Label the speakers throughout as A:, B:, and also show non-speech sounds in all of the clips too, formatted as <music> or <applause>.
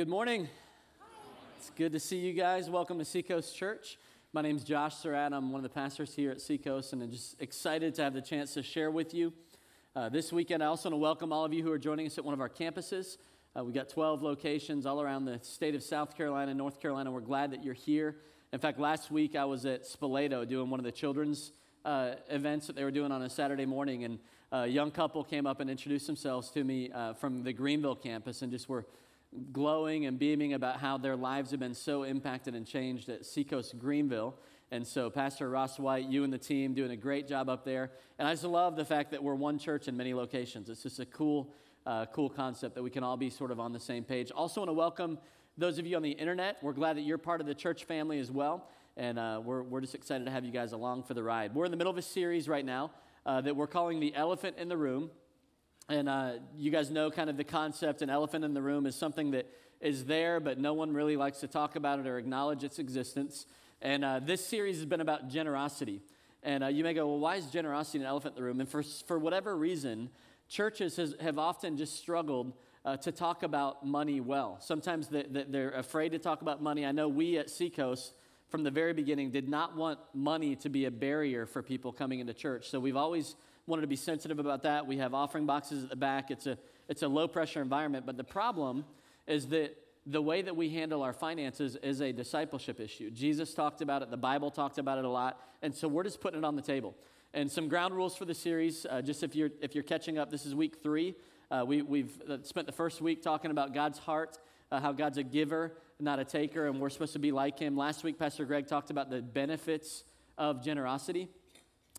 A: Good morning. It's good to see you guys. Welcome to Seacoast Church. My name is Josh Surratt. I'm one of the pastors here at Seacoast, and I'm just excited to have the chance to share with you. Uh, this weekend, I also want to welcome all of you who are joining us at one of our campuses. Uh, we've got 12 locations all around the state of South Carolina, North Carolina. We're glad that you're here. In fact, last week I was at Spoleto doing one of the children's uh, events that they were doing on a Saturday morning, and a young couple came up and introduced themselves to me uh, from the Greenville campus and just were glowing and beaming about how their lives have been so impacted and changed at Seacoast Greenville. And so, Pastor Ross White, you and the team doing a great job up there. And I just love the fact that we're one church in many locations. It's just a cool, uh, cool concept that we can all be sort of on the same page. Also, want to welcome those of you on the internet. We're glad that you're part of the church family as well. And uh, we're, we're just excited to have you guys along for the ride. We're in the middle of a series right now uh, that we're calling The Elephant in the Room. And uh, you guys know kind of the concept an elephant in the room is something that is there, but no one really likes to talk about it or acknowledge its existence. And uh, this series has been about generosity. And uh, you may go, well, why is generosity an elephant in the room? And for, for whatever reason, churches has, have often just struggled uh, to talk about money well. Sometimes they, they're afraid to talk about money. I know we at Seacoast, from the very beginning, did not want money to be a barrier for people coming into church. So we've always wanted to be sensitive about that. We have offering boxes at the back. It's a, it's a low pressure environment. But the problem is that the way that we handle our finances is a discipleship issue. Jesus talked about it, the Bible talked about it a lot. And so we're just putting it on the table. And some ground rules for the series, uh, just if you're, if you're catching up, this is week three. Uh, we, we've uh, spent the first week talking about God's heart, uh, how God's a giver, not a taker, and we're supposed to be like Him. Last week, Pastor Greg talked about the benefits of generosity.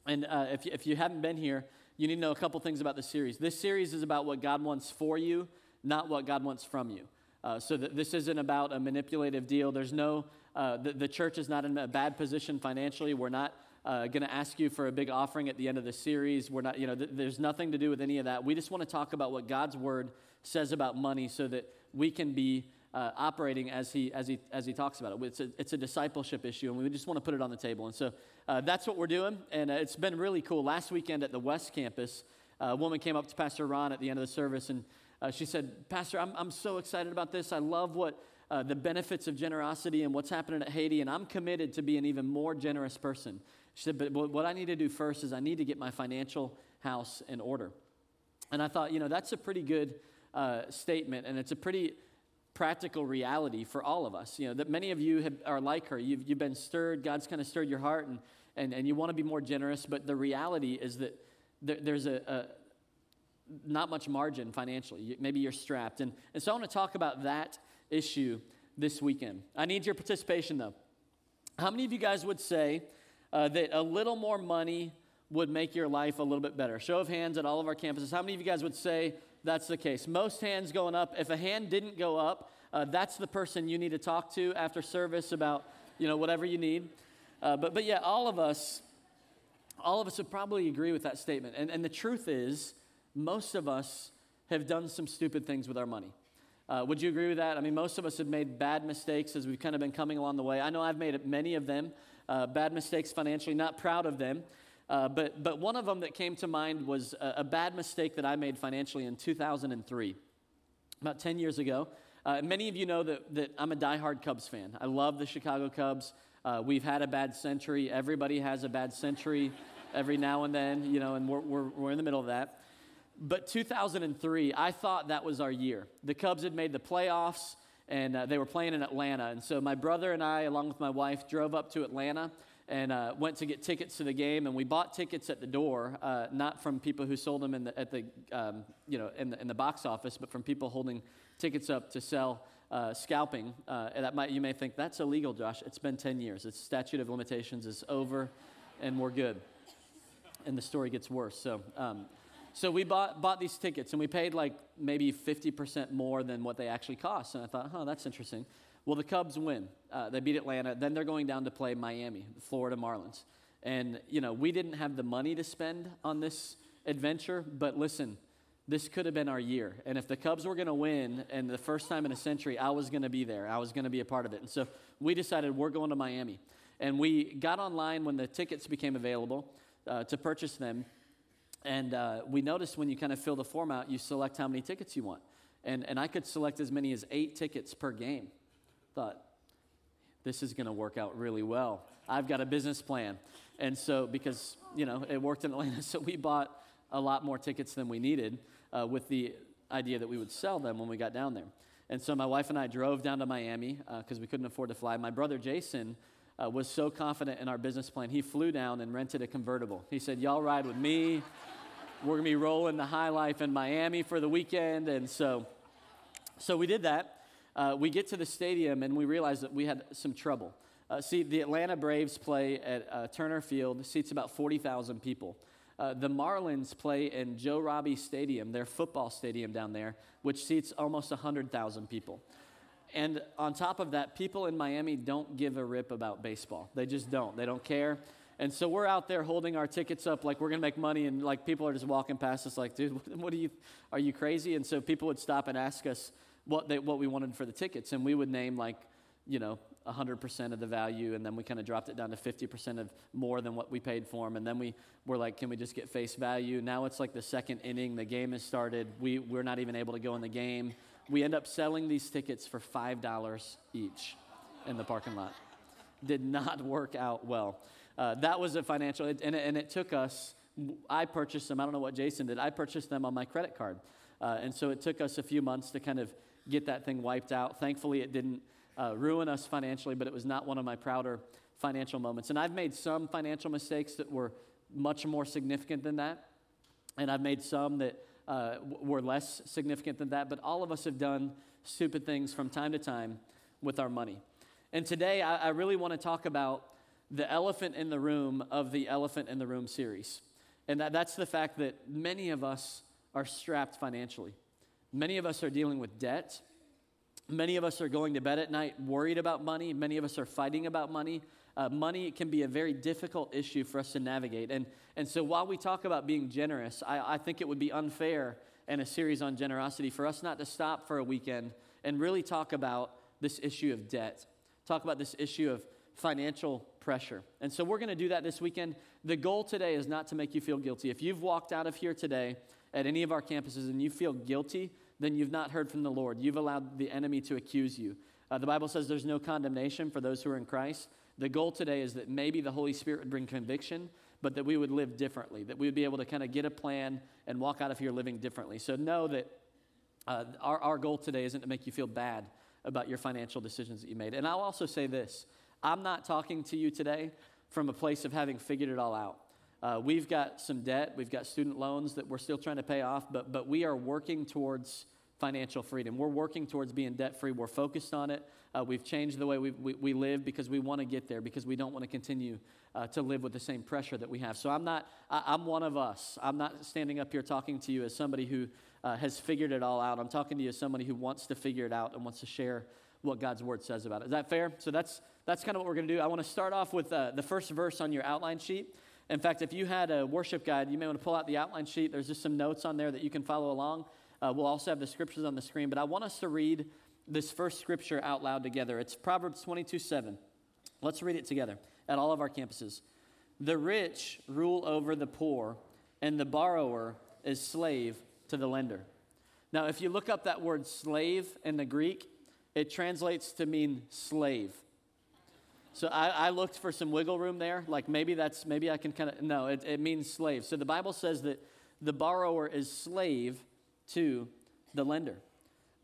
A: And uh, if, if you haven't been here, you need to know a couple things about the series. This series is about what God wants for you, not what God wants from you. Uh, so that this isn't about a manipulative deal. There's no, uh, the, the, church is not in a bad position financially. We're not uh, going to ask you for a big offering at the end of the series. We're not, you know, th- there's nothing to do with any of that. We just want to talk about what God's word says about money so that we can be uh, operating as he, as, he, as he talks about it. It's a, it's a discipleship issue, and we just want to put it on the table. And so uh, that's what we're doing, and uh, it's been really cool. Last weekend at the West Campus, uh, a woman came up to Pastor Ron at the end of the service, and uh, she said, Pastor, I'm, I'm so excited about this. I love what uh, the benefits of generosity and what's happening at Haiti, and I'm committed to be an even more generous person. She said, but what I need to do first is I need to get my financial house in order. And I thought, you know, that's a pretty good statement, and it's a pretty practical reality for all of us. You know, that many of you have, are like her. You've, you've been stirred, God's kind of stirred your heart, and, and, and you want to be more generous, but the reality is that there, there's a, a, not much margin financially. Maybe you're strapped. And, and so I want to talk about that issue this weekend. I need your participation, though. How many of you guys would say uh, that a little more money would make your life a little bit better? Show of hands at all of our campuses. How many of you guys would say that's the case. Most hands going up. If a hand didn't go up, uh, that's the person you need to talk to after service about, you know, whatever you need. Uh, but, but yeah, all of us, all of us would probably agree with that statement. And, and the truth is, most of us have done some stupid things with our money. Uh, would you agree with that? I mean, most of us have made bad mistakes as we've kind of been coming along the way. I know I've made many of them, uh, bad mistakes financially, not proud of them. Uh, but, but one of them that came to mind was a, a, bad mistake that I made financially in 2003, about 10 years ago. Uh, many of you know that, that I'm a diehard Cubs fan. I love the Chicago Cubs. Uh, we've had a bad century. Everybody has a bad century <laughs> every now and then, you know, and we're, we're, we're in the middle of that. But 2003, I thought that was our year. The Cubs had made the playoffs and uh, they were playing in Atlanta. And so my brother and I, along with my wife, drove up to Atlanta and uh, went to get tickets to the game. And we bought tickets at the door, uh, not from people who sold them in the, at the, um, you know, in the, in the box office, but from people holding tickets up to sell uh, scalping. Uh, that might, you may think, that's illegal, Josh. It's been 10 years. Its statute of limitations is over, and we're good. And the story gets worse. So, um, so we bought, bought these tickets, and we paid like maybe 50% more than what they actually cost. And I thought, oh, that's interesting. Well, the Cubs win. Uh, they beat Atlanta. Then they're going down to play Miami, the Florida Marlins. And, you know, we didn't have the money to spend on this adventure, but listen, this could have been our year. And if the Cubs were going to win, and the first time in a century, I was going to be there. I was going to be a part of it. And so we decided we're going to Miami. And we got online when the tickets became available uh, to purchase them. And uh, we noticed when you kind of fill the form out, you select how many tickets you want. And, and I could select as many as eight tickets per game. Thought, this is going to work out really well. I've got a business plan. And so, because, you know, it worked in Atlanta, <laughs> so we bought a lot more tickets than we needed uh, with the idea that we would sell them when we got down there. And so my wife and I drove down to Miami because uh, we couldn't afford to fly. My brother Jason uh, was so confident in our business plan, he flew down and rented a convertible. He said, Y'all ride with me. We're going to be rolling the high life in Miami for the weekend. And so, so we did that. Uh, we get to the stadium and we realize that we had some trouble. Uh, see, the Atlanta Braves play at uh, Turner Field, seats about 40,000 people. Uh, the Marlins play in Joe Robbie Stadium, their football stadium down there, which seats almost 100,000 people. And on top of that, people in Miami don't give a rip about baseball. They just don't. They don't care. And so we're out there holding our tickets up like we're going to make money, and like people are just walking past us like, dude, what, <laughs> what are you, are you crazy? And so people would stop and ask us what, they, what we wanted for the tickets, and we would name like, you know, 100% of the value, and then we kind of dropped it down to 50% of more than what we paid for them. And then we were like, can we just get face value? Now it's like the second inning, the game has started. We, we're not even able to go in the game. We end up selling these tickets for $5 each in the parking lot. Did not work out well. Uh, that was a financial, and it, and it took us, I purchased them, I don't know what Jason did, I purchased them on my credit card. Uh, and so it took us a few months to kind of get that thing wiped out. Thankfully, it didn't uh, ruin us financially, but it was not one of my prouder financial moments. And I've made some financial mistakes that were much more significant than that. And I've made some that uh, were less significant than that. But all of us have done stupid things from time to time with our money. And today, I, I really want to talk about the elephant in the room of the Elephant in the Room series. And that, that's the fact that many of us are strapped financially. Many of us are dealing with debt. Many of us are going to bed at night worried about money. Many of us are fighting about money. Uh, money can be a very difficult issue for us to navigate. And, and so while we talk about being generous, I, I think it would be unfair in a series on generosity for us not to stop for a weekend and really talk about this issue of debt, talk about this issue of financial pressure. And so we're going to do that this weekend. The goal today is not to make you feel guilty. If you've walked out of here today at any of our campuses and you feel guilty then you've not heard from the Lord. You've allowed the enemy to accuse you. Uh, the Bible says there's no condemnation for those who are in Christ. The goal today is that maybe the Holy Spirit would bring conviction, but that we would live differently, that we would be able to kind of get a plan and walk out of here living differently. So know that uh, our, our goal today isn't to make you feel bad about your financial decisions that you made. And I'll also say this I'm not talking to you today from a place of having figured it all out. Uh, we've got some debt, we've got student loans that we're still trying to pay off, but, but we are working towards financial freedom. We're working towards being debt free. We're focused on it. Uh, we've changed the way we, we, we, live because we want to get there, because we don't want to continue uh, to live with the same pressure that we have. So I'm not, I, am one of us. I'm not standing up here talking to you as somebody who uh, has figured it all out. I'm talking to you as somebody who wants to figure it out and wants to share what God's word says about it. Is that fair? So that's, that's kind of what we're going to do. I want to start off with uh, the first verse on your outline sheet. In fact, if you had a worship guide, you may want to pull out the outline sheet. There's just some notes on there that you can follow along. Uh, we'll also have the scriptures on the screen, but I want us to read this first scripture out loud together. It's Proverbs 22 7. Let's read it together at all of our campuses. The rich rule over the poor, and the borrower is slave to the lender. Now, if you look up that word slave in the Greek, it translates to mean slave. So I, I, looked for some wiggle room there. Like maybe that's, maybe I can kind of, no, it, it means slave. So the Bible says that the borrower is slave to the lender.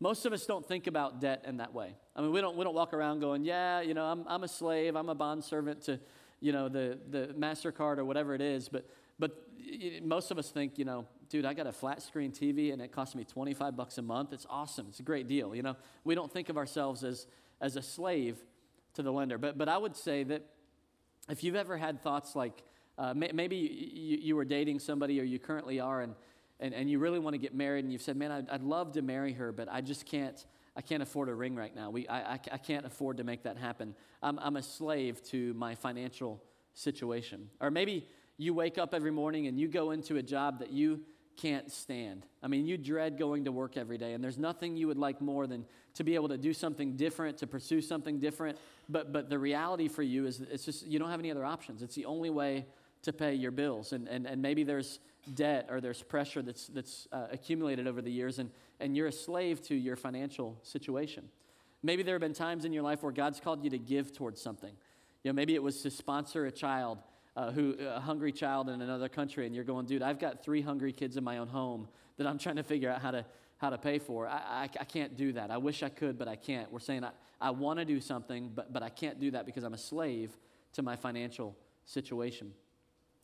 A: Most of us don't think about debt in that way. I mean, we don't, we don't walk around going, yeah, you know, I'm, I'm a slave, I'm a bond servant to, you know, the, the MasterCard or whatever it is. But, but most of us think, you know, dude, I got a flat screen TV and it costs me 25 bucks a month. It's awesome. It's a great deal. You know, we don't think of ourselves as, as a slave to the lender. But, but I would say that if you've ever had thoughts like, uh, maybe you, you were dating somebody or you currently are, and and, and you really want to get married and you've said, man, I'd, I'd love to marry her, but I just can't, I can't afford a ring right now. We, I, I, I can't afford to make that happen. I'm, I'm a slave to my financial situation. Or maybe you wake up every morning and you go into a job that you can't stand. I mean, you dread going to work every day, and there's nothing you would like more than to be able to do something different, to pursue something different. But, but the reality for you is it's just you don't have any other options. It's the only way to pay your bills. And, and, and maybe there's debt or there's pressure that's, that's uh, accumulated over the years, and, and you're a slave to your financial situation. Maybe there have been times in your life where God's called you to give towards something. You know, maybe it was to sponsor a child uh, who a hungry child in another country, and you're going, dude, I've got three hungry kids in my own home that I'm trying to figure out how to how to pay for. I, I, I can't do that. I wish I could, but I can't. We're saying I, I want to do something, but, but I can't do that because I'm a slave to my financial situation.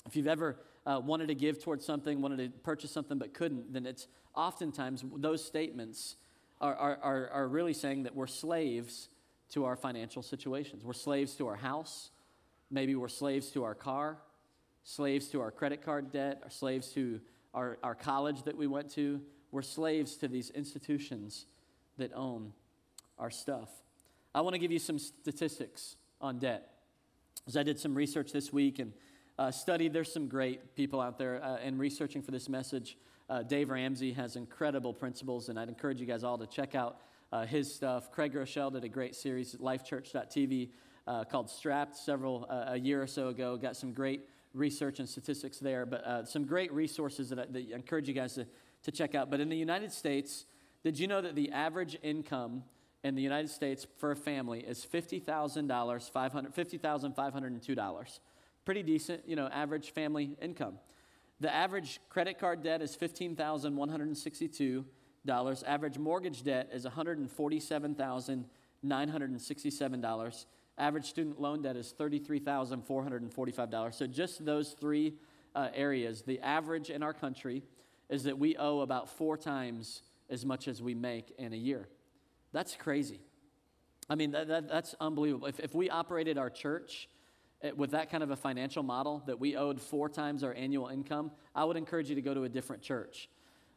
A: If you've ever uh, wanted to give towards something, wanted to purchase something, but couldn't, then it's oftentimes those statements are, are, are, are really saying that we're slaves to our financial situations. We're slaves to our house. Maybe we're slaves to our car, slaves to our credit card debt, or slaves to our, our college that we went to. We're slaves to these institutions that own our stuff. I want to give you some statistics on debt. As I did some research this week and uh, studied, there's some great people out there uh, in researching for this message. Uh, Dave Ramsey has incredible principles, and I'd encourage you guys all to check out uh, his stuff. Craig Groeschel did a great series at lifechurch.tv uh, called Strapped several uh, a year or so ago. Got some great research and statistics there, but some great resources that I, that I encourage you guys to, to check out. But in the United States, did you know that the average income in the United States for a family is $50,000, $50,502? Pretty decent, you know, average family income. The average credit card debt is $15,162. Average mortgage debt is $147,967. Average student loan debt is $33,445. So just those three uh, areas, the average in our country is that we owe about four times as much as we make in a year. That's crazy. I mean, that, that, that's unbelievable. If, if we operated our church eh, with that kind of a financial model that we owed four times our annual income, I would encourage you to go to a different church.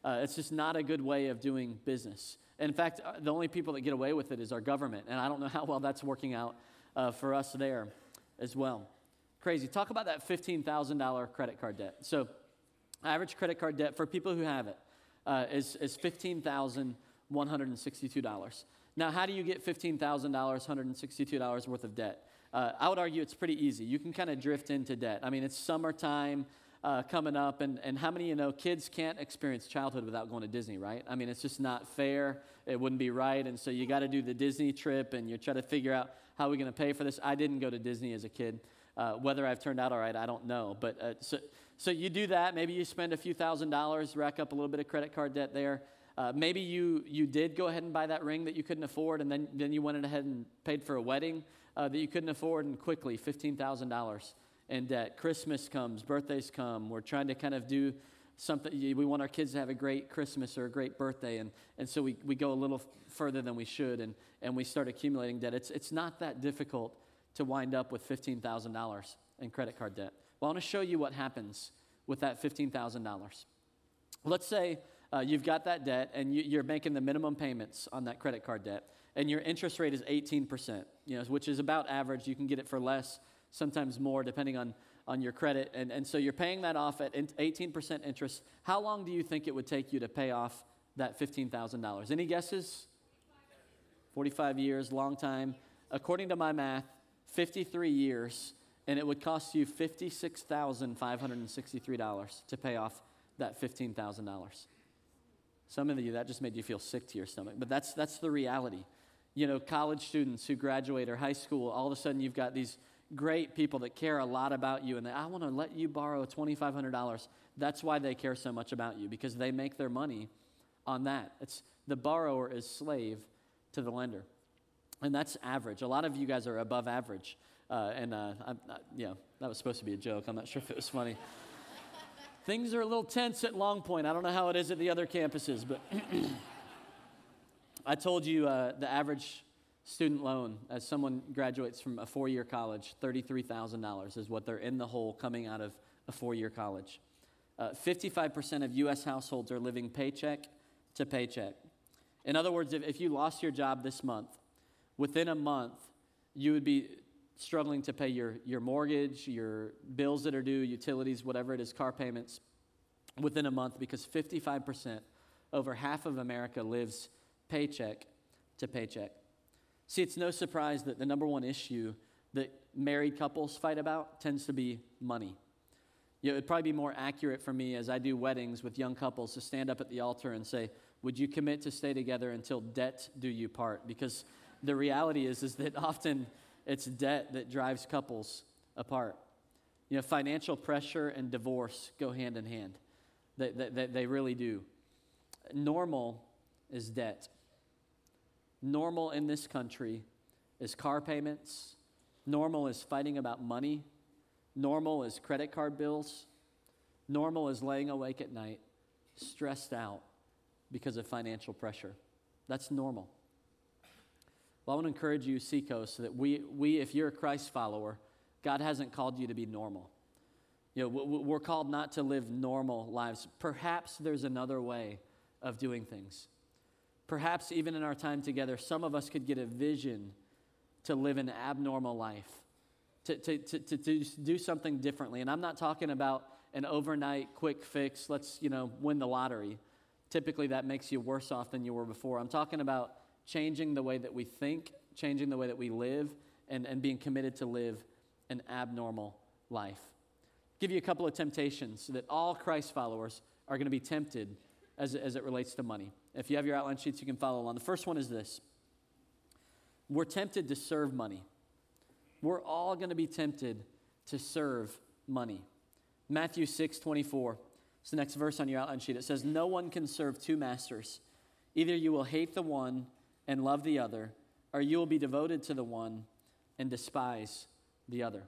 A: Uh, it's just not a good way of doing business. In fact, uh, the only people that get away with it is our government, and I don't know <laughs> how well that's working out uh, for us there as well. Crazy. Talk about that $15,000 credit card debt. So, Average credit card debt for people who have it uh, is is $15,162. Now, how do you get $15,000, $162 worth of debt? Uh, I would argue it's pretty easy. You can kind of drift into debt. I mean, it's summertime uh, coming up, and, and how many of you know kids can't experience childhood without going to Disney, right? I mean, it's just not fair. It wouldn't be right. And so you got to do the Disney trip, and you try to figure out how are we're going to pay for this. I didn't go to Disney as a kid. Uh, whether I've turned out all right, I don't know. But uh, so, so you do that. Maybe you spend a few thousand dollars, rack up a little bit of credit card debt there. Uh, maybe you, you did go ahead and buy that ring that you couldn't afford, and then, then you went ahead and paid for a wedding uh, that you couldn't afford, and quickly $15,000 in debt. Christmas comes, birthdays come. We're trying to kind of do something. We want our kids to have a great Christmas or a great birthday, and, and so we, we go a little further than we should, and, and we start accumulating debt. It's, it's not that difficult to wind up with $15,000 in credit card debt. Well, I want to show you what happens with that $15,000. Let's say uh, you've got that debt and you, are making the minimum payments on that credit card debt, and your interest rate is 18%, you know, which is about average. You can get it for less, sometimes more, depending on, on your credit. And, and so you're paying that off at 18% interest. How long do you think it would take you to pay off that $15,000? Any guesses? 45 years, long time. According to my math, 53 years and it would cost you $56,563 to pay off that $15,000. Some of you, that just made you feel sick to your stomach, but that's, that's the reality. You know, college students who graduate or high school, all of a sudden you've got these great people that care a lot about you and they, I want to let you borrow $2,500. That's why they care so much about you because they make their money on that. It's the borrower is slave to the lender. And that's average. A lot of you guys are above average. Uh, and uh, yeah, that was supposed to be a joke. I'm not sure if it was funny. <laughs> Things are a little tense at Long Point. I don't know how it is at the other campuses, but <clears throat> I told you uh, the average student loan as someone graduates from a four year college, $33,000 is what they're in the hole coming out of a four year college. Uh, 55% of U.S. households are living paycheck to paycheck. In other words, if, if you lost your job this month, within a month, you would be struggling to pay your, your mortgage, your bills that are due, utilities, whatever it is, car payments, within a month because 55%, over half of America lives paycheck to paycheck. See, it's no surprise that the number one issue that married couples fight about tends to be money. You know, it'd probably be more accurate for me as I do weddings with young couples to stand up at the altar and say, Would you commit to stay together until debt do you part? Because the reality is, is that often it's debt that drives couples apart. You know, financial pressure and divorce go hand in hand. They, they, they really do. Normal is debt. Normal in this country is car payments. Normal is fighting about money. Normal is credit card bills. Normal is laying awake at night, stressed out because of financial pressure. That's normal. Well, I want to encourage you, Seacoast, that we, we, if you're a Christ follower, God hasn't called you to be normal. You know, we're called not to live normal lives. Perhaps there's another way of doing things. Perhaps even in our time together, some of us could get a vision to live an abnormal life, to, to, to, to, do something differently. And I'm not talking about an overnight quick fix, let's, you know, win the lottery. Typically, that makes you worse off than you were before. I'm talking about changing the way that we think, changing the way that we live, and, and being committed to live an abnormal life. Give you a couple of temptations that all Christ followers are going to be tempted as, as it relates to money. If you have your outline sheets, you can follow along. The first one is this we're tempted to serve money. We're all going to be tempted to serve money. Matthew 6 24. It's the next verse on your outline sheet. It says, No one can serve two masters. Either you will hate the one and love the other, or you will be devoted to the one and despise the other.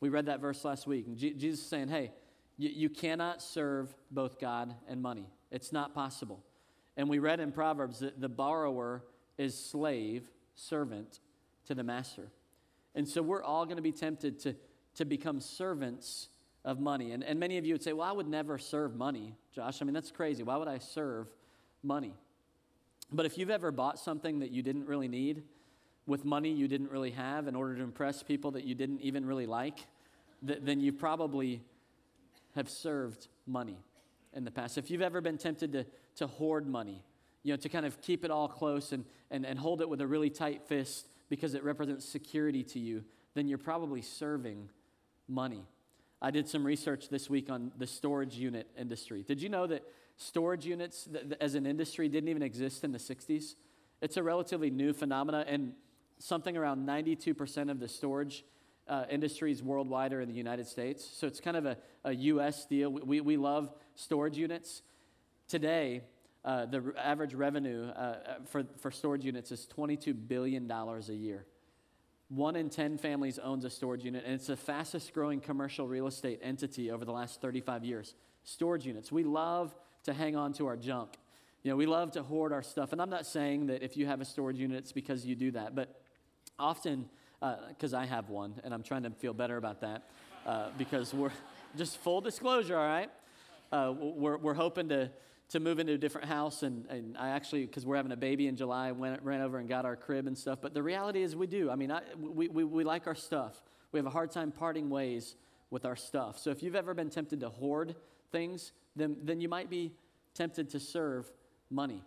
A: We read that verse last week. And Jesus is saying, hey, you, you cannot serve both God and money. It's not possible. And we read in Proverbs that the borrower is slave, servant to the master. And so we're all going to be tempted to, to become servants of money. And, and many of you would say, well, I would never serve money, Josh. I mean, that's crazy. Why would I serve money? But if you've ever bought something that you didn't really need with money you didn't really have in order to impress people that you didn't even really like, th- then you probably have served money in the past. If you've ever been tempted to, to hoard money, you know, to kind of keep it all close and, and, and hold it with a really tight fist because it represents security to you, then you're probably serving money. I did some research this week on the storage unit industry. Did you know that storage units th- as an industry didn't even exist in the 60s? It's a relatively new phenomenon, and something around 92% of the storage uh, industries worldwide are in the United States. So it's kind of a, a U.S. deal. We, we love storage units. Today, uh, the average revenue uh, uh, for, for storage units is $22 billion a year. One in 10 families owns a storage unit, and it's the fastest growing commercial real estate entity over the last 35 years. Storage units. We love to hang on to our junk. You know, we love to hoard our stuff. And I'm not saying that if you have a storage unit, it's because you do that. But often, because uh, I have one, and I'm trying to feel better about that, uh, because we're <laughs> just full disclosure, all right? Uh, we're, we're hoping to, to move into a different house, and, and I actually, because we're having a baby in July, went, ran over and got our crib and stuff. But the reality is, we do. I mean, I, we, we, we like our stuff. We have a hard time parting ways with our stuff. So if you've ever been tempted to hoard things, then, then you might be tempted to serve money.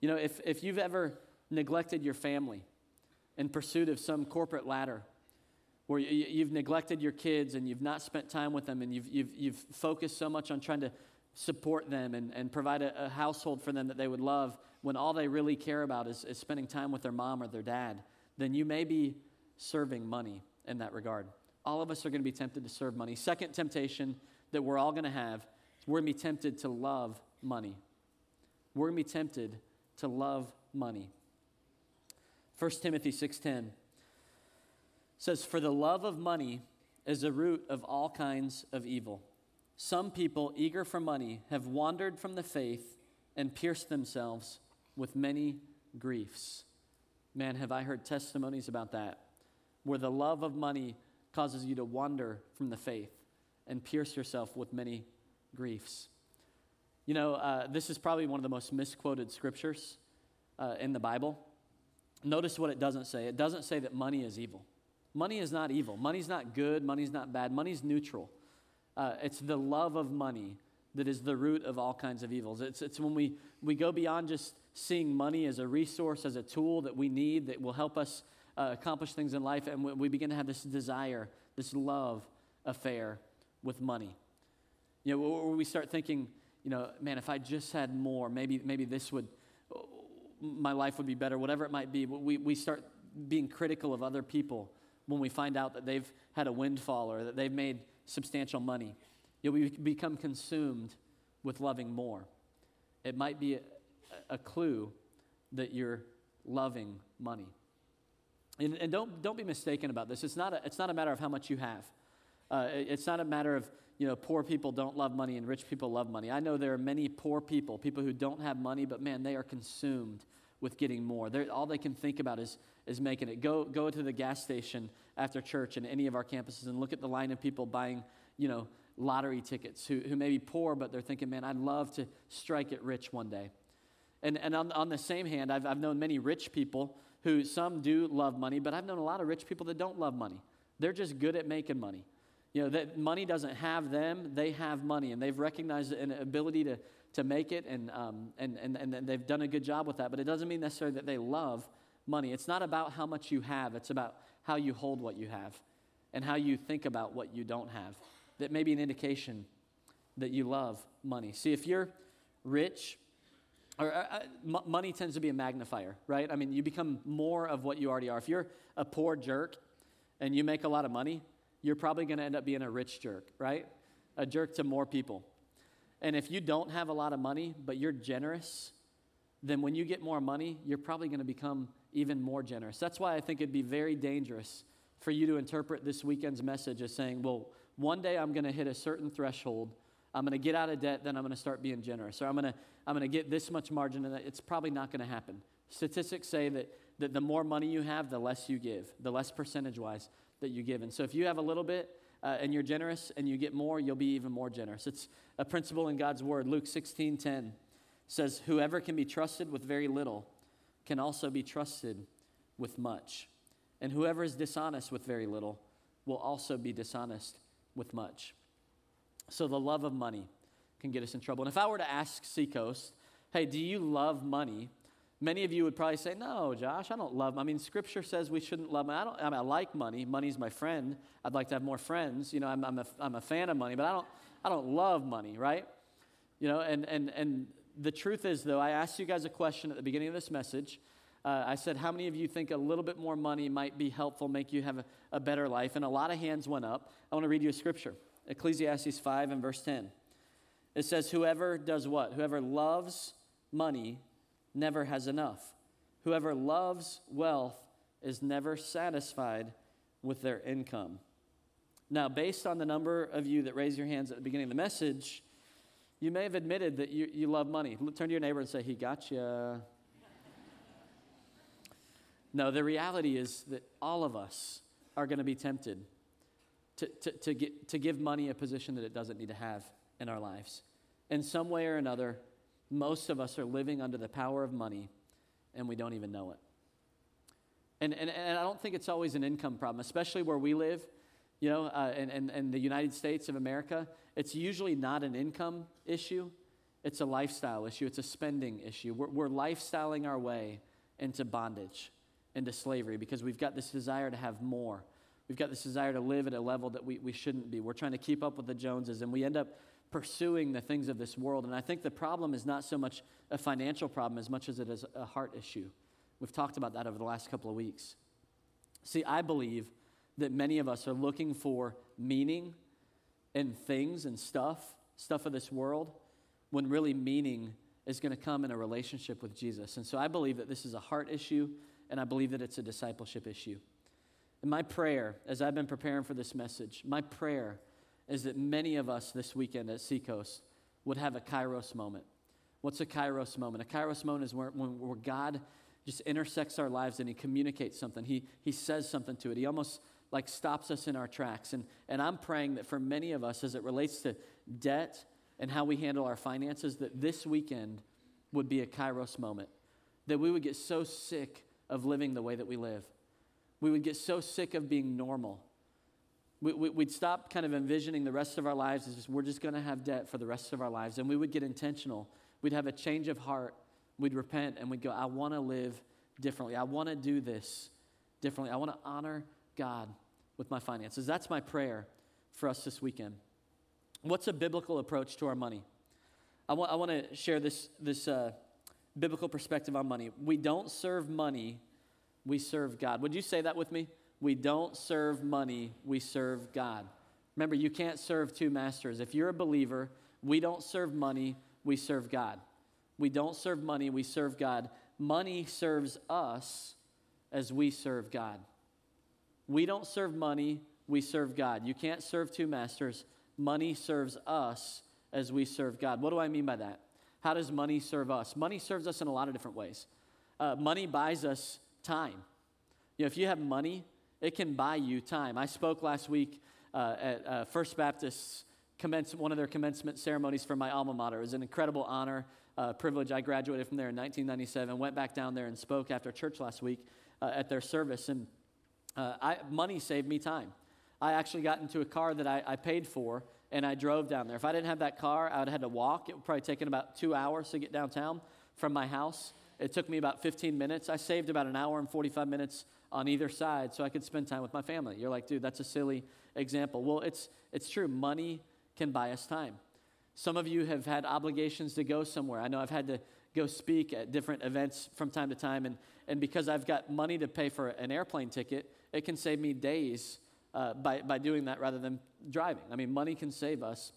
A: You know, if, if you've ever neglected your family, in pursuit of some corporate ladder where you've neglected your kids and you've not spent time with them and you've, you've, you've focused so much on trying to support them and, and provide a, a, household for them that they would love when all they really care about is, is spending time with their mom or their dad, then you may be serving money in that regard. All of us are going to be tempted to serve money. Second temptation that we're all going to have, we're going to be tempted to love money. We're going to be tempted to love money. 1 Timothy 6:10 says for the love of money is the root of all kinds of evil. Some people eager for money have wandered from the faith and pierced themselves with many griefs. Man, have I heard testimonies about that where the love of money causes you to wander from the faith and pierce yourself with many griefs. You know, uh, this is probably one of the most misquoted scriptures uh, in the Bible. Notice what it doesn't say. It doesn't say that money is evil. Money is not evil. Money's not good. Money's not bad. Money's neutral. Uh, it's the love of money that is the root of all kinds of evils. It's, it's when we, we go beyond just seeing money as a resource, as a tool that we need that will help us uh, accomplish things in life, and we, we begin to have this desire, this love affair with money. You know, we start thinking, you know, man, if I just had more, maybe, maybe this would, my life would be better, whatever it might be. We, we start being critical of other people when we find out that they've had a windfall or that they've made substantial money. Know, we become consumed with loving more. It might be a, a clue that you're loving money. And, and, don't, don't be mistaken about this. It's not, a, it's not a matter of how much you have. Uh, it's not a matter of, you know, poor people don't love money and rich people love money. I know there are many poor people, people who don't have money, but man, they are consumed with getting more. They're, all they can think about is, is making it. Go, go to the gas station after church in any of our campuses and look at the line of people buying, you know, lottery tickets who, who may be poor, but they're thinking, man, I'd love to strike it rich one day. And, and on, on the same hand, I've, I've known many rich people who some do love money, but I've known a lot of rich people that don't love money. They're just good at making money. You know, that money doesn't have them, they have money, and they've recognized an ability to, to make it, and, um, and, and, and they've done a good job with that. But it doesn't mean necessarily that they love money. It's not about how much you have, it's about how you hold what you have and how you think about what you don't have. That may be an indication that you love money. See, if you're rich, or uh, uh m- money tends to be a magnifier, right? I mean, you become more of what you already are. If you're a poor jerk and you make a lot of money, you're probably going to end up being a rich jerk, right? A jerk to more people. And if you don't have a lot of money, but you're generous, then when you get more money, you're probably going to become even more generous. That's why I think it'd be very dangerous for you to interpret this weekend's message as saying, well, one day I'm going to hit a certain threshold. I'm going to get out of debt, then I'm going to start being generous. Or I'm going to, I'm going to get this much margin, and it's probably not going to happen. Statistics say that, that the more money you have, the less you give, the less percentage wise that you give. And so if you have a little bit uh, and you're generous and you get more, you'll be even more generous. It's a principle in God's word. Luke 16 10 says, Whoever can be trusted with very little can also be trusted with much. And whoever is dishonest with very little will also be dishonest with much. So the love of money can get us in trouble. And if I were to ask Seacoast, hey, do you love money? Many of you would probably say, no, Josh, I don't love. I mean, Scripture says we shouldn't love money. I don't. I, mean, I like money. Money's my friend. I'd like to have more friends. You know, I'm, I'm, a, I'm a fan of money, but I don't. I don't love money, right? You know, and and and the truth is, though, I asked you guys a question at the beginning of this message. Uh, I said, How many of you think a little bit more money might be helpful, make you have a, a better life? And a lot of hands went up. I want to read you a scripture Ecclesiastes 5 and verse 10. It says, Whoever does what? Whoever loves money never has enough. Whoever loves wealth is never satisfied with their income. Now, based on the number of you that raised your hands at the beginning of the message, you may have admitted that you, you love money. Turn to your neighbor and say, He got you. No, the reality is that all of us are going to be tempted to, to, to, get, to give money a position that it doesn't need to have in our lives. In some way or another, most of us are living under the power of money and we don't even know it. And, and, and I don't think it's always an income problem, especially where we live, you know, uh, in, the United States of America. It's usually not an income issue, it's a lifestyle issue, it's a spending issue. We're, we're lifestyling our way into bondage, into slavery, because we've got this desire to have more. We've got this desire to live at a level that we, we shouldn't be. We're trying to keep up with the Joneses, and we end up pursuing the things of this world. And I think the problem is not so much a financial problem as much as it is a heart issue. We've talked about that over the last couple of weeks. See, I believe that many of us are looking for meaning in things and stuff, stuff of this world, when really meaning is going to come in a relationship with Jesus. And so I believe that this is a heart issue, and I believe that it's a discipleship issue. And my prayer, as I've been preparing for this message, my prayer is that many of us this weekend at Seacoast would have a kairos moment. What's a kairos moment? A kairos moment is where, where God just intersects our lives and he communicates something. He, he says something to it. He almost like stops us in our tracks. And, and I'm praying that for many of us, as it relates to debt and how we handle our finances, that this weekend would be a kairos moment. That we would get so sick of living the way that we live. We would get so sick of being normal we, we, would stop kind of envisioning the rest of our lives as just, we're just going to have debt for the rest of our lives. And we would get intentional. We'd have a change of heart. We'd repent and we'd go, I want to live differently. I want to do this differently. I want to honor God with my finances. That's my prayer for us this weekend. what's a biblical approach to our money? I want, I want to share this, this uh, biblical perspective on money. We don't serve money, we serve God. Would you say that with me? We don't serve money, we serve God. Remember, you can't serve two masters. If you're a believer, we don't serve money, we serve God. We don't serve money, we serve God. Money serves us as we serve God. We don't serve money, we serve God. You can't serve two masters. Money serves us as we serve God. What do I mean by that? How does money serve us? Money serves us in a lot of different ways. Uh, money buys us time. You know, if you have money, it can buy you time. I spoke last week uh, at uh, First Baptist's commence, one of their commencement ceremonies for my alma mater. It was an incredible honor, uh, privilege. I graduated from there in 1997, went back down there and spoke after church last week uh, at their service. And uh, I, money saved me time. I actually got into a car that I, I, paid for and I drove down there. If I didn't have that car, I would have had to walk. It would probably taken about two hours to get downtown from my house. It took me about 15 minutes. I saved about an hour and 45 minutes on either side so I could spend time with my family. You're like, dude, that's a silly example. Well, it's, it's true. Money can buy us time. Some of you have had obligations to go somewhere. I know I've had to go speak at different events from time to time, and, and because I've got money to pay for an airplane ticket, it can save me days uh, by, by doing that rather than driving. I mean, money can save us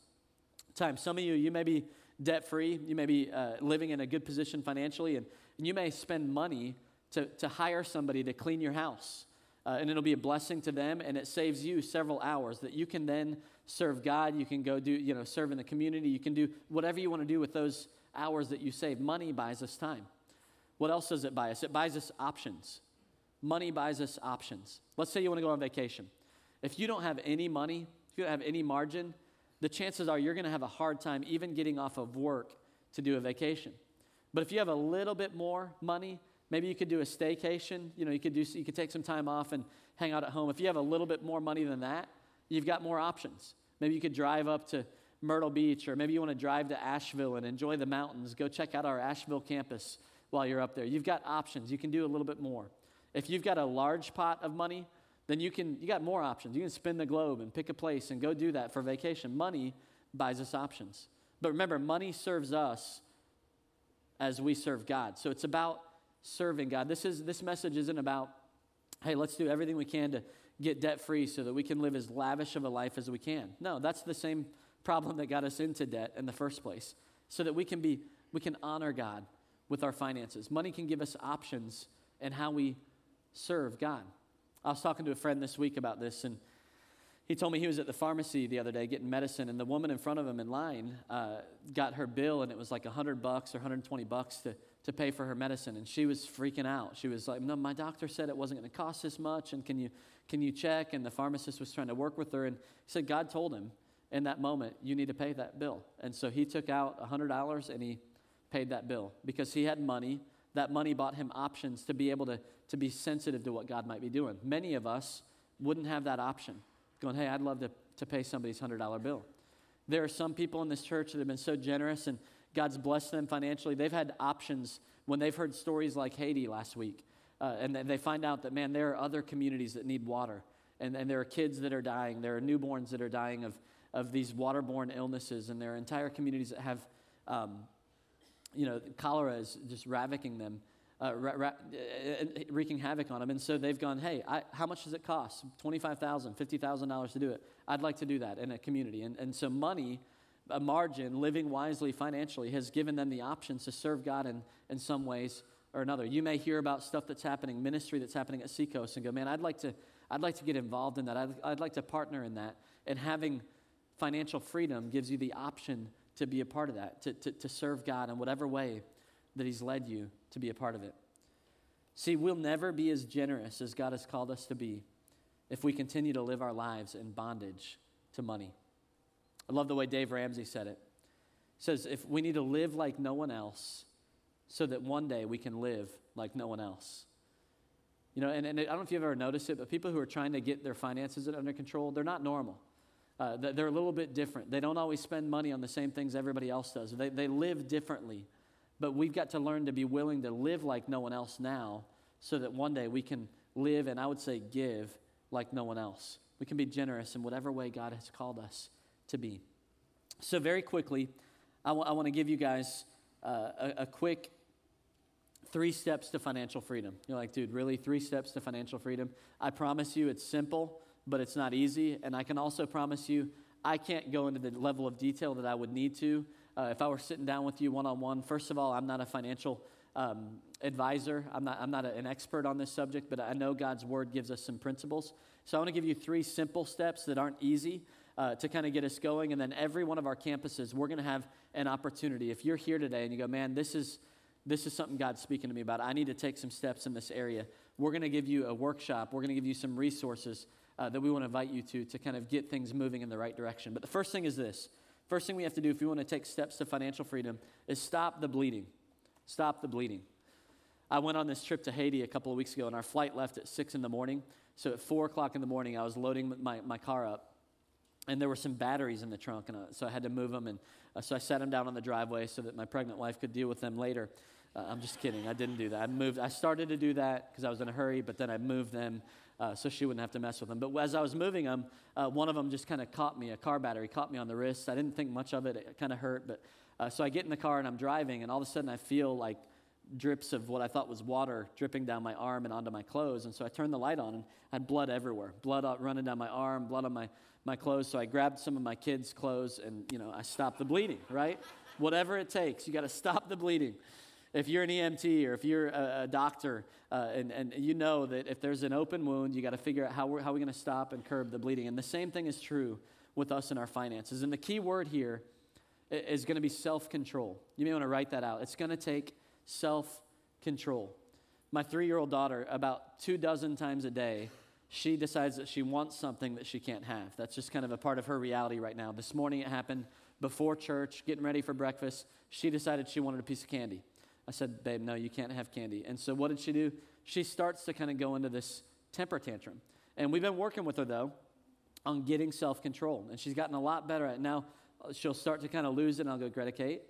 A: time. Some of you, you may be debt free, you may be uh, living in a good position financially, and, and you may spend money to, to hire somebody to clean your house. Uh, and it'll be a blessing to them, and it saves you several hours that you can then serve God. You can go do, you know, serve in the community. You can do whatever you want to do with those hours that you save. Money buys us time. What else does it buy us? It buys us options. Money buys us options. Let's say you want to go on vacation. If you don't have any money, if you don't have any margin, the chances are you're going to have a hard time even getting off of work to do a vacation. But if you have a little bit more money, Maybe you could do a staycation. You know, you could, do, you could take some time off and hang out at home. If you have a little bit more money than that, you've got more options. Maybe you could drive up to Myrtle Beach, or maybe you want to drive to Asheville and enjoy the mountains. Go check out our Asheville campus while you're up there. You've got options. You can do a little bit more. If you've got a large pot of money, then you can you got more options. You can spin the globe and pick a place and go do that for vacation. Money buys us options. But remember, money serves us as we serve God. So it's about serving God. This, is, this message isn't about, hey, let's do everything we can to get debt free so that we can live as lavish of a life as we can. No, that's the same problem that got us into debt in the first place, so that we can be we can honor God with our finances. Money can give us options in how we serve God. I was talking to a friend this week about this, and he told me he was at the pharmacy the other day getting medicine, and the woman in front of him in line uh, got her bill, and it was like 100 bucks or 120 bucks to to pay for her medicine and she was freaking out. She was like no my doctor said it wasn't going to cost this much and can you can you check? And the pharmacist was trying to work with her and he said god told him in that moment you need to pay that bill. And so he took out $100 and he paid that bill because he had money. That money bought him options to be able to, to be sensitive to what god might be doing. Many of us wouldn't have that option going hey i'd love to, to pay somebody's $100 bill there are some people in this church that have been so generous and God's blessed them financially. They've had options when they've heard stories like Haiti last week. Uh, and they find out that, man, there are other communities that need water. And, and there are kids that are dying. There are newborns that are dying of, of these waterborne illnesses. And there are entire communities that have, um, you know, cholera is just ravaging them, uh, ra- ra- uh, wreaking havoc on them. And so they've gone, hey, I, how much does it cost? $25,000, $50,000 to do it. I'd like to do that in a community. And, and so money a margin, living wisely financially, has given them the options to serve God in, in some ways or another. You may hear about stuff that's happening, ministry that's happening at Seacoast, and go, man, I'd like to, I'd like to get involved in that. I'd, I'd like to partner in that. And having financial freedom gives you the option to be a part of that, to, to, to serve God in whatever way that He's led you to be a part of it. See, we'll never be as generous as God has called us to be if we continue to live our lives in bondage to money. I love the way Dave Ramsey said it. He says, if we need to live like no one else so that one day we can live like no one else. You know, and, and I don't know if you've ever noticed it, but people who are trying to get their finances under control, they're not normal. Uh, they're a little bit different. They don't always spend money on the same things everybody else does. They, they live differently. But we've got to learn to be willing to live like no one else now so that one day we can live, and I would say give, like no one else. We can be generous in whatever way God has called us to be. So, very quickly, I, w- I want to give you guys uh, a, a quick three steps to financial freedom. You're like, dude, really? Three steps to financial freedom? I promise you it's simple, but it's not easy. And I can also promise you I can't go into the level of detail that I would need to. Uh, if I were sitting down with you one on one, first of all, I'm not a financial um, advisor. I'm not, I'm not a, an expert on this subject, but I know God's word gives us some principles. So I want to give you three simple steps that aren't easy uh, to kind of get us going. And then every one of our campuses, we're going to have an opportunity. If you're here today and you go, man, this is, this is something God's speaking to me about, I need to take some steps in this area, we're going to give you a workshop. We're going to give you some resources uh, that we want to invite you to to kind of get things moving in the right direction. But the first thing is this first thing we have to do if we want to take steps to financial freedom is stop the bleeding. Stop the bleeding. I went on this trip to Haiti a couple of weeks ago, and our flight left at 6 in the morning. So at 4 o'clock in the morning, I was loading my, my car up, and there were some batteries in the trunk, and uh, so I had to move them. And uh, so I set them down on the driveway so that my pregnant wife could deal with them later. Uh, I'm just kidding. I didn't do that. I moved. I started to do that because I was in a hurry, but then I moved them uh, so she wouldn't have to mess with them. But as I was moving them, uh, one of them just kind of caught me, a car battery caught me on the wrist. I didn't think much of it. It kind of hurt. But uh, so I get in the car and I'm driving, and all of a sudden I feel like drips of what I thought was water dripping down my arm and onto my clothes. And so I turned the light on and I had blood everywhere, blood running down my arm, blood on my, my clothes. So I grabbed some of my kids' clothes and, you know, I stopped the bleeding, right? Whatever it takes, you got to stop the bleeding. If you're an EMT or if you're a, a doctor uh, and, and you know that if there's an open wound, you got to figure out how we're, how we're going to stop and curb the bleeding. And the same thing is true with us in our finances. And the key word here is going to be self control. You may want to write that out. It's going to take self control. My three year old daughter, about two dozen times a day, she decides that she wants something that she can't have. That's just kind of a part of her reality right now. This morning it happened before church, getting ready for breakfast. She decided she wanted a piece of candy. I said, Babe, no, you can't have candy. And so what did she do? She starts to kind of go into this temper tantrum. And we've been working with her, though, on getting self control. And she's gotten a lot better at it. Now uh, she'll start to kind of lose it, and I'll go, Greta Kate,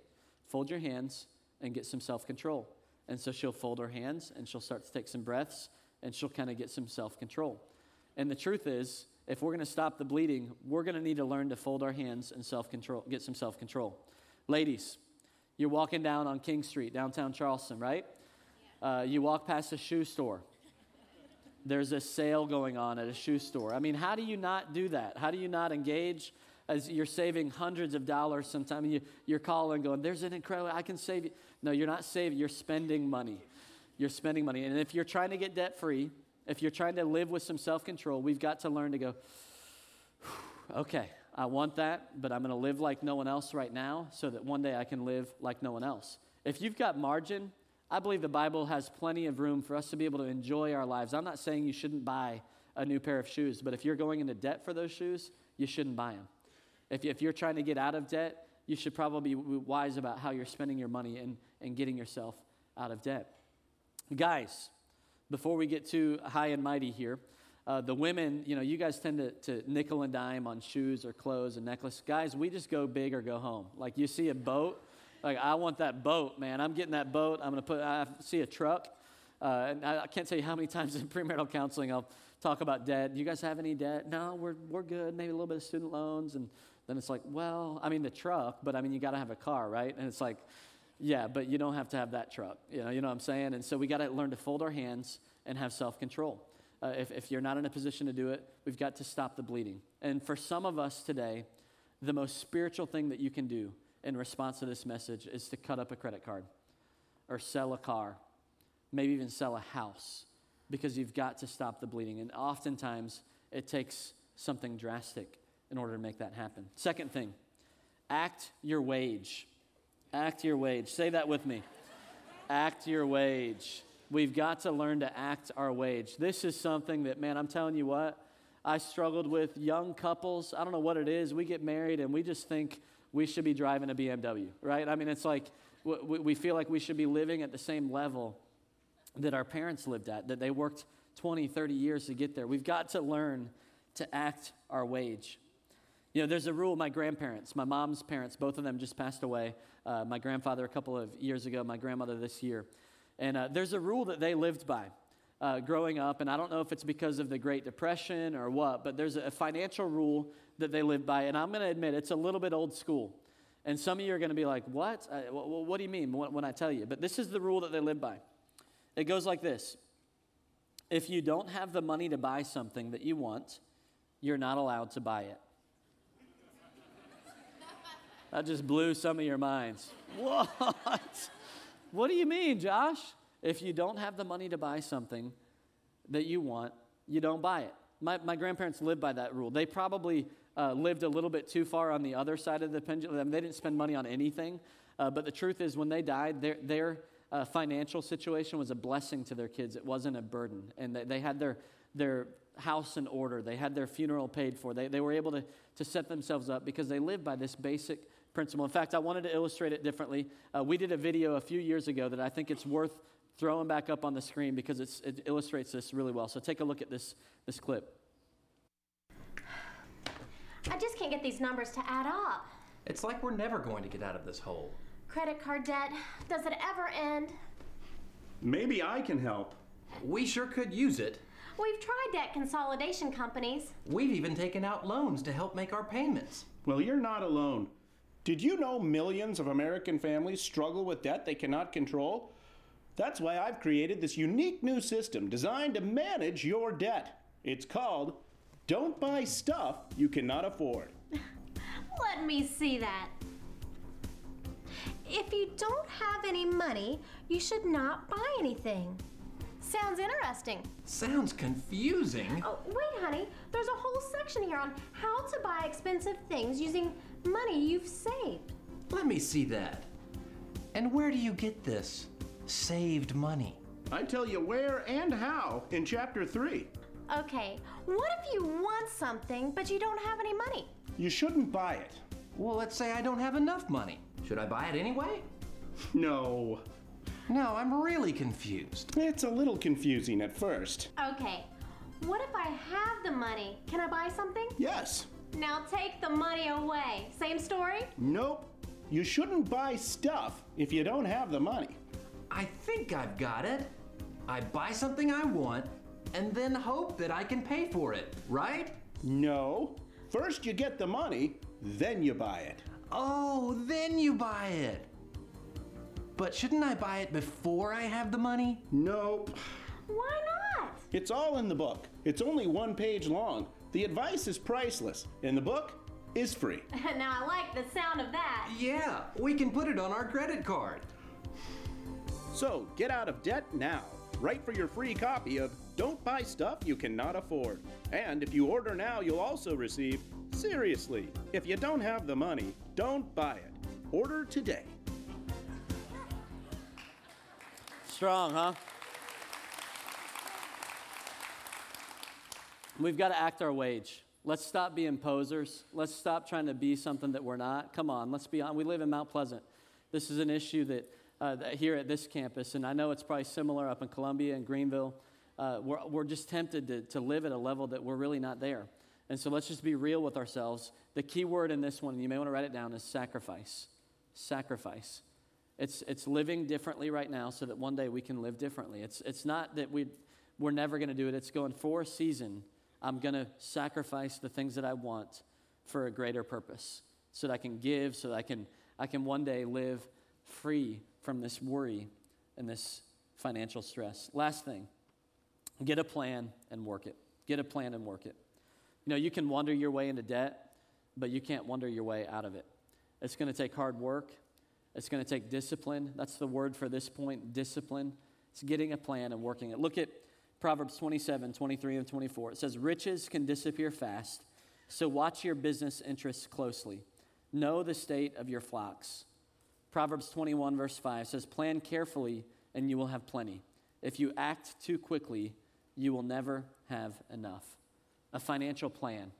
A: fold your hands and get some self control. And so she'll fold her hands and she'll start to take some breaths and she'll kind of get some self control. And the truth is, if we're going to stop the bleeding, we're going to need to learn to fold our hands and self control, get some self control. Ladies, you're walking down on King Street, downtown Charleston, right? Uh, you walk past a shoe store. There's a sale going on at a shoe store. I mean, how do you not do that? How do you not engage as you're saving hundreds of dollars sometimes? You, you're calling, going, There's an incredible, I can save you. No, you're not saving, you're spending money. You're spending money. And if you're trying to get debt free, if you're trying to live with some self control, we've got to learn to go, okay, I want that, but I'm going to live like no one else right now so that one day I can live like no one else. If you've got margin, I believe the Bible has plenty of room for us to be able to enjoy our lives. I'm not saying you shouldn't buy a new pair of shoes, but if you're going into debt for those shoes, you shouldn't buy them. If, if you're trying to get out of debt, you should probably be wise about how you're spending your money and, and getting yourself out of debt. Guys, before we get too high and mighty here, uh, the women, you know, you guys tend to, to nickel and dime on shoes or clothes and necklace. Guys, we just go big or go home. Like you see a boat, like I want that boat, man. I'm getting that boat. I'm to put, I see a truck. Uh, and I, I can't tell you how many times <laughs> in premarital counseling I'll talk about debt. Do you guys have any debt? No, we're, we're good. Maybe a little bit of student loans. And then it's like, well, I mean, the truck, but I mean, you got to have a car, right? And it's like, yeah, but you don't have to have that truck. You know, you know what I'm saying? And so we got to learn to fold our hands and have self control. Uh, if, if you're not in a position to do it, we've got to stop the bleeding. And for some of us today, the most spiritual thing that you can do in response to this message is to cut up a credit card or sell a car, maybe even sell a house, because you've got to stop the bleeding. And oftentimes, it takes something drastic in order to make that happen. Second thing, act your wage. Act your wage. Say that with me. act your wage. We've got to learn to act our wage. This is something that, man, I'm telling you what, I struggled with young couples. I don't know what it is. We get married and we just think we should be driving a BMW, right? I mean, it's like we feel like we should be living at the same level that our parents lived at, that they worked 20, 30 years to get there. We've got to learn to act our wage. You know, there's a rule, my grandparents, my mom's parents, both of them just passed away. Uh, my grandfather a couple of years ago, my grandmother this year. And uh, there's a rule that they lived by uh, growing up, and I don't know if it's because of the Great Depression or what, but there's a financial rule that they lived by, and I'm going to admit it's a little bit old school. And some of you are going to be like, what? What do you mean when I tell you? But this is the rule that they live by. It goes like this If you don't have the money to buy something that you want, you're not allowed to buy it. that just blew some of your minds. <laughs> What? What do you mean, Josh? If you don't have the money to buy something that you want, you don't buy it. My, my grandparents lived by that rule. They probably uh, lived a little bit too far on the other side of the pendulum. They didn't spend money on anything. Uh, but the truth is, when they died, their, their uh, financial situation was a blessing to their kids. It wasn't a burden. And they, they had their, their house in order, they had their funeral paid for. They, they were able to, to set themselves up because they lived by this basic principle. In fact, I wanted to illustrate it differently. Uh, we did a video a few years ago that I think it's worth throwing back up on the screen because it illustrates this really well. So take a look at this, this clip.
B: I just can't get these numbers to add up.
C: It's like we're never going to get out of this hole.
B: Credit card debt, does it ever end?
D: Maybe I can help.
C: We sure could use it.
B: We've tried debt consolidation companies.
C: We've even taken out loans to help make our payments.
D: Well, you're not alone. Did you know millions of American families struggle with debt they cannot control? That's why I've created this unique new system designed to manage your debt. It's called Don't Buy Stuff You Cannot Afford. <laughs>
B: Let me see that. If you don't have any money, you should not buy anything. Sounds interesting.
C: Sounds confusing.
B: Oh, wait, honey. There's a whole section here on how to buy expensive things using money you've saved.
C: Let me see that. And where do you get this? saved money.
D: I tell you where and how in chapter 3.
B: Okay, what if you want something but you don't have any money?
D: You shouldn't buy it.
C: Well, let's say I don't have enough money. Should I buy it anyway? <laughs>
D: No.
C: No, I'm really confused.
D: It's a little confusing at first.
B: Okay, what if I have the money? Can I buy something?
D: Yes.
B: Now take the money away. Same story?
D: Nope. You shouldn't buy stuff if you don't have the money.
C: I think I've got it. I buy something I want and then hope that I can pay for it, right?
D: No. First you get the money, then you buy it.
C: Oh, then you buy it. But shouldn't I buy it before I have the money?
D: Nope.
B: Why not?
D: It's all in the book. It's only one page long. The advice is priceless, and the book is free. <laughs>
B: now I like the sound of that.
C: Yeah, we can put it on our credit card.
D: So get out of debt now. Write for your free copy of Don't Buy Stuff You Cannot Afford. And if you order now, you'll also receive Seriously, if you don't have the money, don't buy it. Order today.
A: Strong, huh? We've got to act our wage. Let's stop being posers. Let's stop trying to be something that we're not. Come on, let's be on. We live in Mount Pleasant. This is an issue that uh, here at this campus, and I know it's probably similar up in Columbia and Greenville. Uh, we're, we're just tempted to, to live at a level that we're really not there. And so let's just be real with ourselves. The key word in this one, and you may want to write it down, is sacrifice. Sacrifice. It's, it's living differently right now so that one day we can live differently. It's, it's not that we, we're never going to do it, it's going for a season. I'm going to sacrifice the things that I want for a greater purpose so that I can give, so that I can, I can one day live free from this worry and this financial stress. Last thing get a plan and work it. Get a plan and work it. You know, you can wander your way into debt, but you can't wander your way out of it. It's going to take hard work, it's going to take discipline. That's the word for this point discipline. It's getting a plan and working it. Look at Proverbs 27, 23, and 24. It says, Riches can disappear fast, so watch your business interests closely. Know the state of your flocks. Proverbs 21, verse 5 says, Plan carefully and you will have plenty. If you act too quickly, you will never have enough. A financial plan.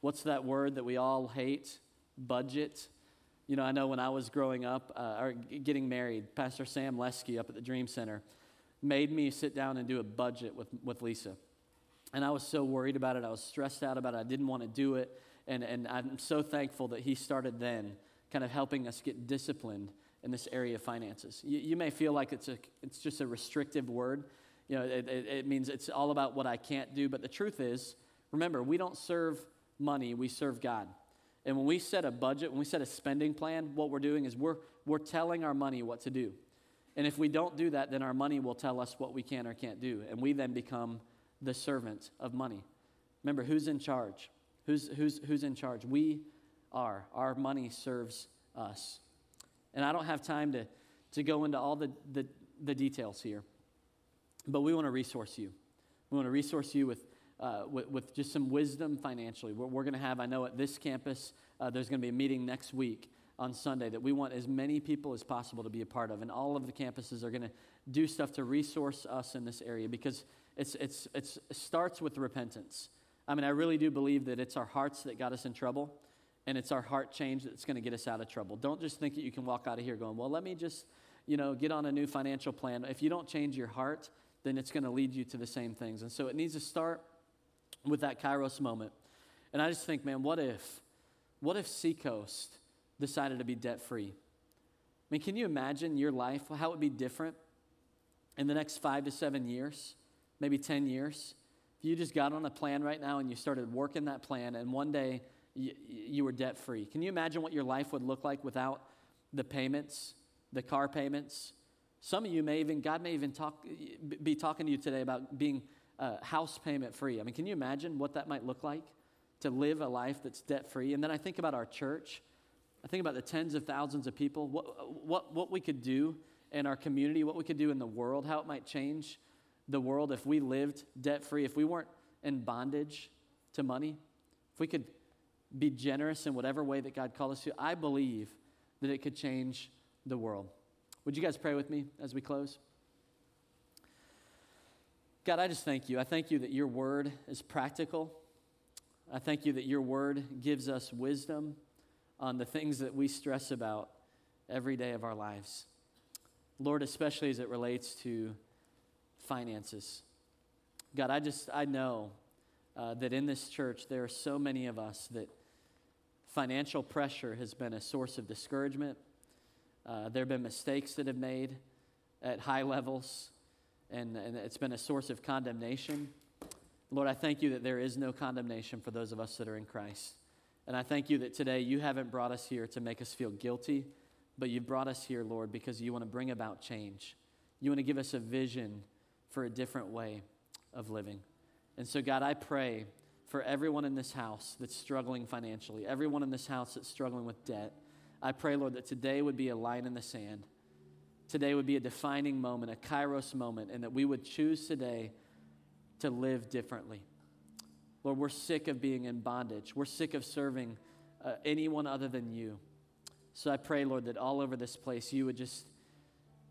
A: What's that word that we all hate? Budget. You know, I know when I was growing up uh, or getting married, Pastor Sam Lesky up at the Dream Center made me sit down and do a budget with, with Lisa. And I was so worried about it. I was stressed out about it. I didn't want to do it. And, and I'm so thankful that he started then kind of helping us get disciplined in this area of finances. You, you may feel like it's, a, it's just a restrictive word. You know, it, it, it means it's all about what I can't do. But the truth is, remember, we don't serve money, we serve God. And when we set a budget, when we set a spending plan, what we're doing is we're, we're telling our money what to do. And if we don't do that, then our money will tell us what we can or can't do. And we then become the servant of money. Remember, who's in charge? Who's, who's, who's in charge? We are. Our money serves us. And I don't have time to, to go into all the, the, the details here, but we want to resource you. We want to resource you with, uh, with, with, just some wisdom financially. We're, we're going to have, I know at this campus, uh, there's going to be a meeting next week on Sunday that we want as many people as possible to be a part of. And all of the campuses are going to do stuff to resource us in this area because it's, it's, it's, it starts with repentance. I mean, I really do believe that it's our hearts that got us in trouble, and it's our heart change that's going to get us out of trouble. Don't just think that you can walk out of here going, well, let me just, you know, get on a new financial plan. If you don't change your heart, then it's going to lead you to the same things. And so it needs to start with that Kairos moment. And I just think, man, what if, what if Seacoast decided to be debt free? I mean, can you imagine your life, how it would be different in the next five to seven years, maybe 10 years? If you just got on a plan right now and you started working that plan, and one day you, you were debt free, can you imagine what your life would look like without the payments, the car payments? Some of you may even, God may even talk, be talking to you today about being uh, house payment free. I mean, can you imagine what that might look like to live a life that's debt free? And then I think about our church. I think about the tens of thousands of people, what, what, what we could do in our community, what we could do in the world, how it might change the world if we lived debt free, if we weren't in bondage to money, if we could be generous in whatever way that God called us to, I believe that it could change the world. Would you guys pray with me as we close? God, I just thank you. I thank you that your word is practical. I thank you that your word gives us wisdom on the things that we stress about every day of our lives. Lord, especially as it relates to finances. God, I just, I know uh, that in this church there are so many of us that financial pressure has been a source of discouragement. Uh, there have been mistakes that have made at high levels, and, and it's been a source of condemnation. Lord, I thank you that there is no condemnation for those of us that are in Christ. And I thank you that today you haven't brought us here to make us feel guilty, but you've brought us here, Lord, because you want to bring about change. You want to give us a vision for a different way of living. And so, God, I pray for everyone in this house that's struggling financially, everyone in this house that's struggling with debt. I pray, Lord, that today would be a line in the sand. Today would be a defining moment, a kairos moment, and that we would choose today to live differently. Lord, we're sick of being in bondage. We're sick of serving uh, anyone other than you. So I pray, Lord, that all over this place you would just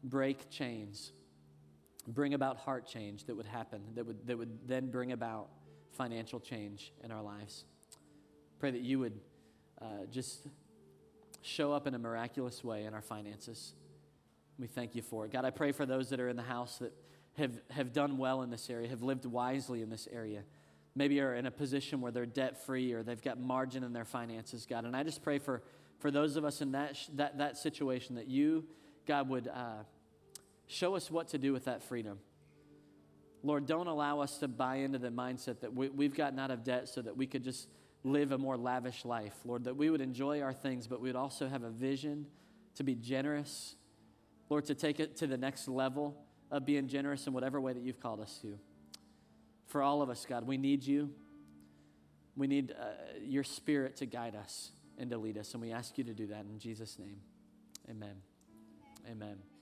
A: break chains, bring about heart change that would happen, that would, that would then bring about financial change in our lives. Pray that you would uh, just show up in a miraculous way in our finances. We thank you for it. God, I pray for those that are in the house that have, have done well in this area, have lived wisely in this area maybe are in a position where they're debt free or they've got margin in their finances, God. And I just pray for, for those of us in that, that, that situation that you, God, would uh, show us what to do with that freedom. Lord, don't allow us to buy into the mindset that we, we've gotten out of debt so that we could just live a more lavish life. Lord, that we would enjoy our things, but we would also have a vision to be generous. Lord, to take it to the next level of being generous in whatever way that you've called us to for all of us, God. We need you. We need uh, your spirit to guide us and to lead us. And we ask you to do that in Jesus' name. Amen. Amen.